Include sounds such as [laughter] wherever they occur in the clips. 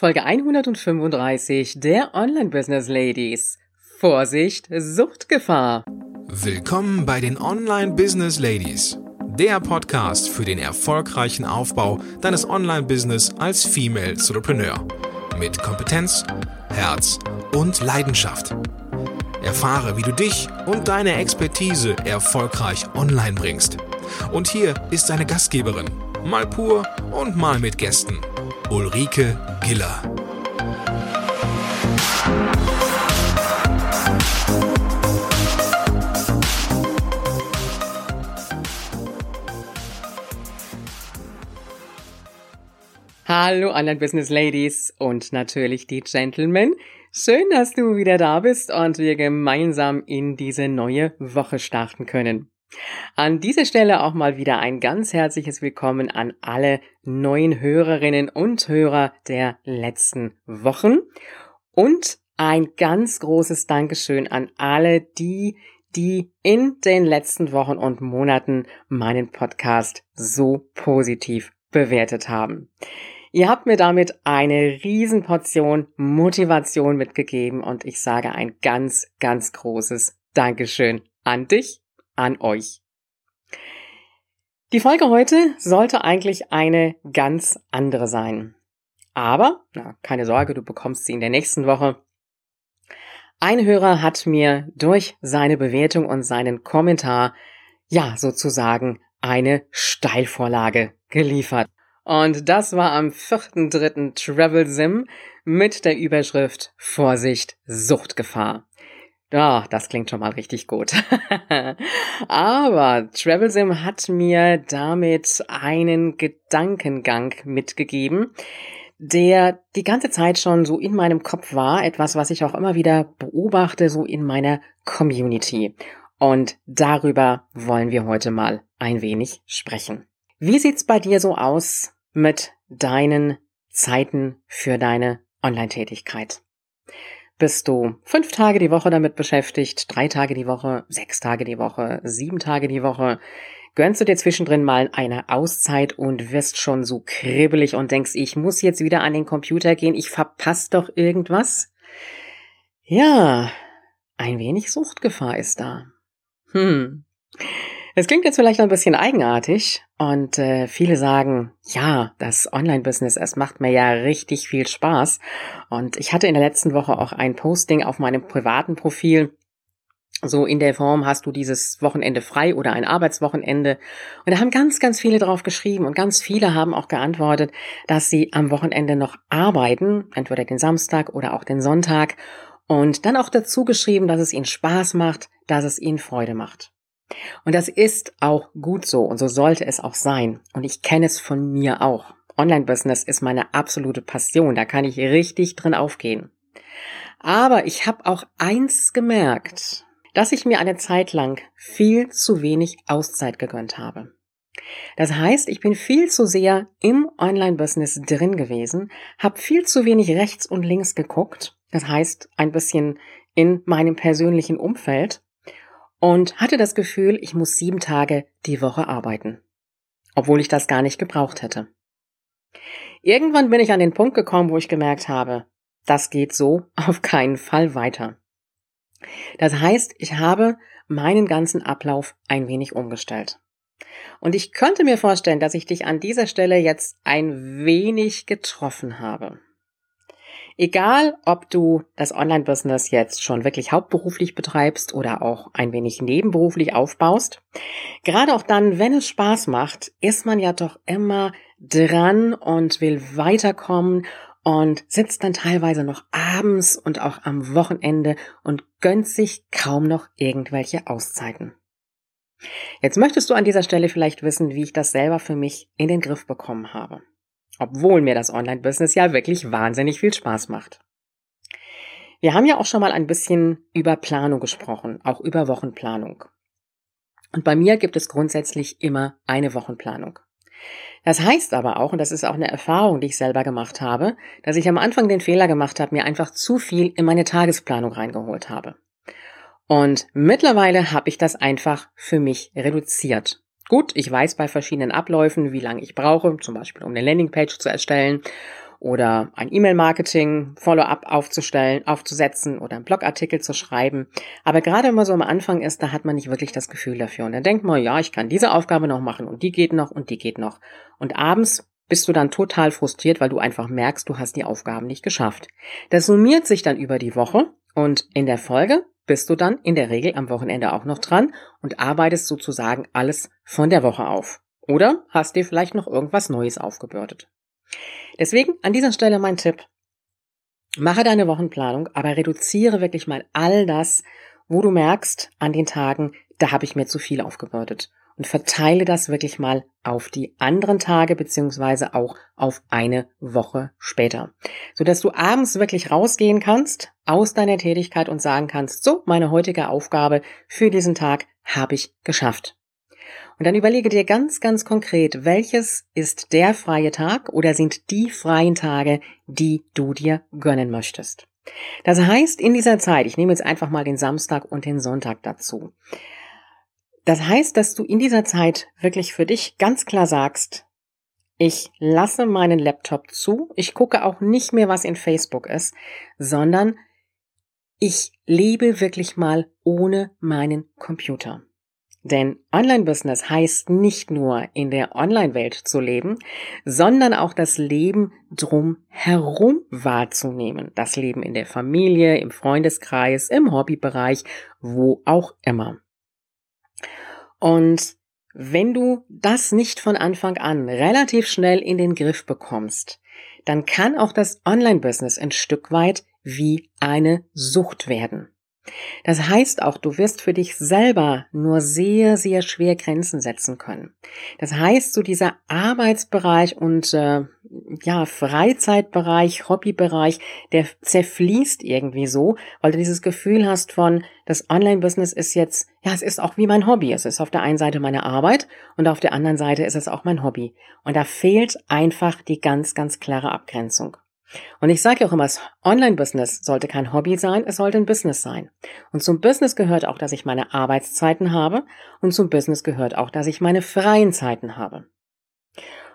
Folge 135 der Online Business Ladies. Vorsicht, Suchtgefahr. Willkommen bei den Online Business Ladies, der Podcast für den erfolgreichen Aufbau deines Online Business als Female Entrepreneur mit Kompetenz, Herz und Leidenschaft. Erfahre, wie du dich und deine Expertise erfolgreich online bringst. Und hier ist deine Gastgeberin, mal pur und mal mit Gästen. Ulrike Giller. Hallo Online Business Ladies und natürlich die Gentlemen. Schön, dass du wieder da bist und wir gemeinsam in diese neue Woche starten können. An dieser Stelle auch mal wieder ein ganz herzliches Willkommen an alle neuen Hörerinnen und Hörer der letzten Wochen und ein ganz großes Dankeschön an alle die, die in den letzten Wochen und Monaten meinen Podcast so positiv bewertet haben. Ihr habt mir damit eine Riesenportion Motivation mitgegeben und ich sage ein ganz, ganz großes Dankeschön an dich an euch. Die Folge heute sollte eigentlich eine ganz andere sein. Aber, na, keine Sorge, du bekommst sie in der nächsten Woche. Ein Hörer hat mir durch seine Bewertung und seinen Kommentar, ja, sozusagen eine Steilvorlage geliefert. Und das war am 4.3. Travel Sim mit der Überschrift Vorsicht, Suchtgefahr. Ja, das klingt schon mal richtig gut. [laughs] Aber TravelSim hat mir damit einen Gedankengang mitgegeben, der die ganze Zeit schon so in meinem Kopf war, etwas, was ich auch immer wieder beobachte, so in meiner Community. Und darüber wollen wir heute mal ein wenig sprechen. Wie sieht's bei dir so aus mit deinen Zeiten für deine Online-Tätigkeit? Bist du fünf Tage die Woche damit beschäftigt, drei Tage die Woche, sechs Tage die Woche, sieben Tage die Woche, gönnst du dir zwischendrin mal eine Auszeit und wirst schon so kribbelig und denkst, ich muss jetzt wieder an den Computer gehen, ich verpasse doch irgendwas? Ja, ein wenig Suchtgefahr ist da. Hm. Es klingt jetzt vielleicht ein bisschen eigenartig und äh, viele sagen, ja, das Online-Business, es macht mir ja richtig viel Spaß. Und ich hatte in der letzten Woche auch ein Posting auf meinem privaten Profil, so in der Form hast du dieses Wochenende frei oder ein Arbeitswochenende. Und da haben ganz, ganz viele drauf geschrieben und ganz viele haben auch geantwortet, dass sie am Wochenende noch arbeiten, entweder den Samstag oder auch den Sonntag. Und dann auch dazu geschrieben, dass es ihnen Spaß macht, dass es ihnen Freude macht. Und das ist auch gut so und so sollte es auch sein. Und ich kenne es von mir auch. Online-Business ist meine absolute Passion. Da kann ich richtig drin aufgehen. Aber ich habe auch eins gemerkt, dass ich mir eine Zeit lang viel zu wenig Auszeit gegönnt habe. Das heißt, ich bin viel zu sehr im Online-Business drin gewesen, habe viel zu wenig rechts und links geguckt. Das heißt, ein bisschen in meinem persönlichen Umfeld und hatte das Gefühl, ich muss sieben Tage die Woche arbeiten, obwohl ich das gar nicht gebraucht hätte. Irgendwann bin ich an den Punkt gekommen, wo ich gemerkt habe, das geht so [laughs] auf keinen Fall weiter. Das heißt, ich habe meinen ganzen Ablauf ein wenig umgestellt. Und ich könnte mir vorstellen, dass ich dich an dieser Stelle jetzt ein wenig getroffen habe. Egal, ob du das Online-Business jetzt schon wirklich hauptberuflich betreibst oder auch ein wenig nebenberuflich aufbaust, gerade auch dann, wenn es Spaß macht, ist man ja doch immer dran und will weiterkommen und sitzt dann teilweise noch abends und auch am Wochenende und gönnt sich kaum noch irgendwelche Auszeiten. Jetzt möchtest du an dieser Stelle vielleicht wissen, wie ich das selber für mich in den Griff bekommen habe obwohl mir das Online-Business ja wirklich wahnsinnig viel Spaß macht. Wir haben ja auch schon mal ein bisschen über Planung gesprochen, auch über Wochenplanung. Und bei mir gibt es grundsätzlich immer eine Wochenplanung. Das heißt aber auch, und das ist auch eine Erfahrung, die ich selber gemacht habe, dass ich am Anfang den Fehler gemacht habe, mir einfach zu viel in meine Tagesplanung reingeholt habe. Und mittlerweile habe ich das einfach für mich reduziert. Gut, ich weiß bei verschiedenen Abläufen, wie lange ich brauche, zum Beispiel um eine Landingpage zu erstellen. oder ein E-Mail-Marketing, Follow-up aufzustellen, aufzusetzen oder einen Blogartikel zu schreiben. Aber gerade wenn man so am Anfang ist, da hat man nicht wirklich das Gefühl dafür. Und dann denkt man, ja, ich kann diese Aufgabe noch machen und die geht noch und die geht noch. Und abends bist du dann total frustriert, weil du einfach merkst, du hast die Aufgaben nicht geschafft. Das summiert sich dann über die Woche und in der Folge bist du dann in der Regel am Wochenende auch noch dran und arbeitest sozusagen alles von der Woche auf. Oder hast dir vielleicht noch irgendwas Neues aufgebürdet. Deswegen an dieser Stelle mein Tipp. Mache deine Wochenplanung, aber reduziere wirklich mal all das, wo du merkst an den Tagen, da habe ich mir zu viel aufgebürdet und verteile das wirklich mal auf die anderen Tage beziehungsweise auch auf eine Woche später, so dass du abends wirklich rausgehen kannst aus deiner Tätigkeit und sagen kannst, so, meine heutige Aufgabe für diesen Tag habe ich geschafft. Und dann überlege dir ganz, ganz konkret, welches ist der freie Tag oder sind die freien Tage, die du dir gönnen möchtest. Das heißt, in dieser Zeit, ich nehme jetzt einfach mal den Samstag und den Sonntag dazu. Das heißt, dass du in dieser Zeit wirklich für dich ganz klar sagst, ich lasse meinen Laptop zu, ich gucke auch nicht mehr, was in Facebook ist, sondern ich lebe wirklich mal ohne meinen Computer. Denn Online-Business heißt nicht nur in der Online-Welt zu leben, sondern auch das Leben drum herum wahrzunehmen. Das Leben in der Familie, im Freundeskreis, im Hobbybereich, wo auch immer. Und wenn du das nicht von Anfang an relativ schnell in den Griff bekommst, dann kann auch das Online-Business ein Stück weit wie eine Sucht werden. Das heißt auch, du wirst für dich selber nur sehr, sehr schwer Grenzen setzen können. Das heißt, so dieser Arbeitsbereich und äh, ja, Freizeitbereich, Hobbybereich, der zerfließt irgendwie so, weil du dieses Gefühl hast von, das Online-Business ist jetzt, ja, es ist auch wie mein Hobby. Es ist auf der einen Seite meine Arbeit und auf der anderen Seite ist es auch mein Hobby. Und da fehlt einfach die ganz, ganz klare Abgrenzung. Und ich sage auch immer, das Online-Business sollte kein Hobby sein, es sollte ein Business sein. Und zum Business gehört auch, dass ich meine Arbeitszeiten habe und zum Business gehört auch, dass ich meine freien Zeiten habe.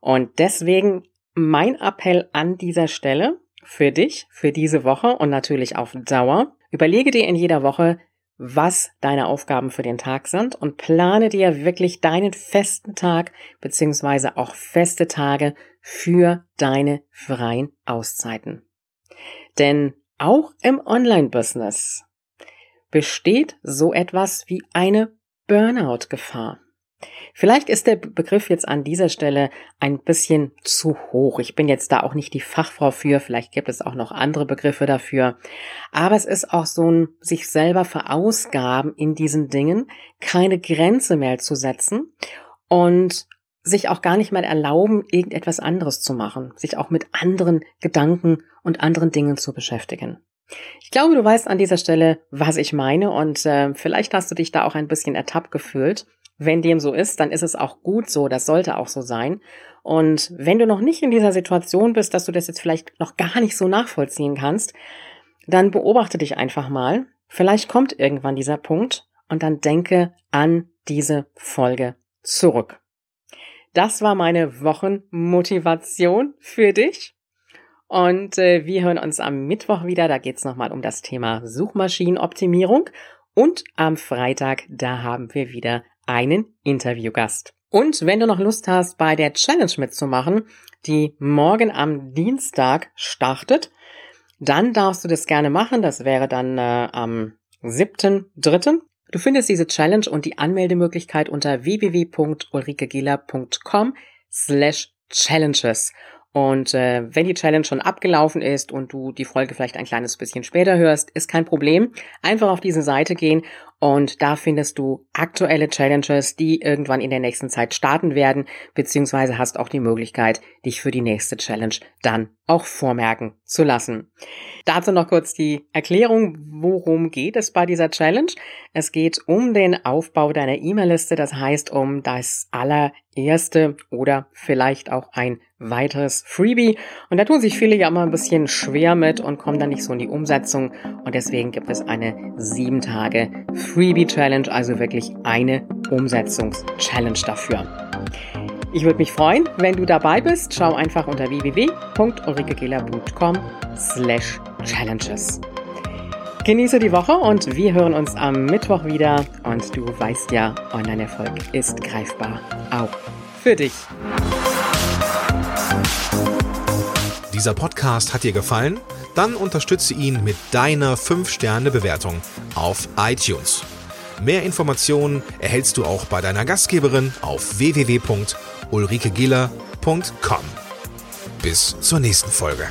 Und deswegen mein Appell an dieser Stelle für dich, für diese Woche und natürlich auf Dauer. Überlege dir in jeder Woche, was deine Aufgaben für den Tag sind und plane dir wirklich deinen festen Tag beziehungsweise auch feste Tage für deine freien Auszeiten. Denn auch im Online-Business besteht so etwas wie eine Burnout-Gefahr. Vielleicht ist der Begriff jetzt an dieser Stelle ein bisschen zu hoch. Ich bin jetzt da auch nicht die Fachfrau für. Vielleicht gibt es auch noch andere Begriffe dafür. Aber es ist auch so ein sich selber verausgaben in diesen Dingen, keine Grenze mehr zu setzen und sich auch gar nicht mal erlauben, irgendetwas anderes zu machen, sich auch mit anderen Gedanken und anderen Dingen zu beschäftigen. Ich glaube, du weißt an dieser Stelle, was ich meine und äh, vielleicht hast du dich da auch ein bisschen ertappt gefühlt. Wenn dem so ist, dann ist es auch gut so, das sollte auch so sein. Und wenn du noch nicht in dieser Situation bist, dass du das jetzt vielleicht noch gar nicht so nachvollziehen kannst, dann beobachte dich einfach mal. Vielleicht kommt irgendwann dieser Punkt und dann denke an diese Folge zurück. Das war meine Wochenmotivation für dich. Und äh, wir hören uns am Mittwoch wieder. Da geht's nochmal um das Thema Suchmaschinenoptimierung. Und am Freitag, da haben wir wieder einen Interviewgast. Und wenn du noch Lust hast, bei der Challenge mitzumachen, die morgen am Dienstag startet, dann darfst du das gerne machen. Das wäre dann äh, am 7.3. Du findest diese Challenge und die Anmeldemöglichkeit unter www.ulrikegela.com slash challenges. Und äh, wenn die Challenge schon abgelaufen ist und du die Folge vielleicht ein kleines bisschen später hörst, ist kein Problem. Einfach auf diese Seite gehen und da findest du aktuelle Challenges, die irgendwann in der nächsten Zeit starten werden, beziehungsweise hast auch die Möglichkeit, dich für die nächste Challenge dann auch vormerken zu lassen. Dazu noch kurz die Erklärung, worum geht es bei dieser Challenge. Es geht um den Aufbau deiner E-Mail-Liste, das heißt um das allererste oder vielleicht auch ein weiteres Freebie. Und da tun sich viele ja immer ein bisschen schwer mit und kommen dann nicht so in die Umsetzung. Und deswegen gibt es eine sieben Tage Freebie Challenge, also wirklich eine Umsetzungs-Challenge dafür. Ich würde mich freuen, wenn du dabei bist. Schau einfach unter www.ulrikegela.com slash challenges. Genieße die Woche und wir hören uns am Mittwoch wieder. Und du weißt ja, Online-Erfolg ist greifbar. Auch für dich. Dieser Podcast hat dir gefallen? Dann unterstütze ihn mit deiner 5-Sterne-Bewertung auf iTunes. Mehr Informationen erhältst du auch bei deiner Gastgeberin auf www.ulrikegiller.com. Bis zur nächsten Folge.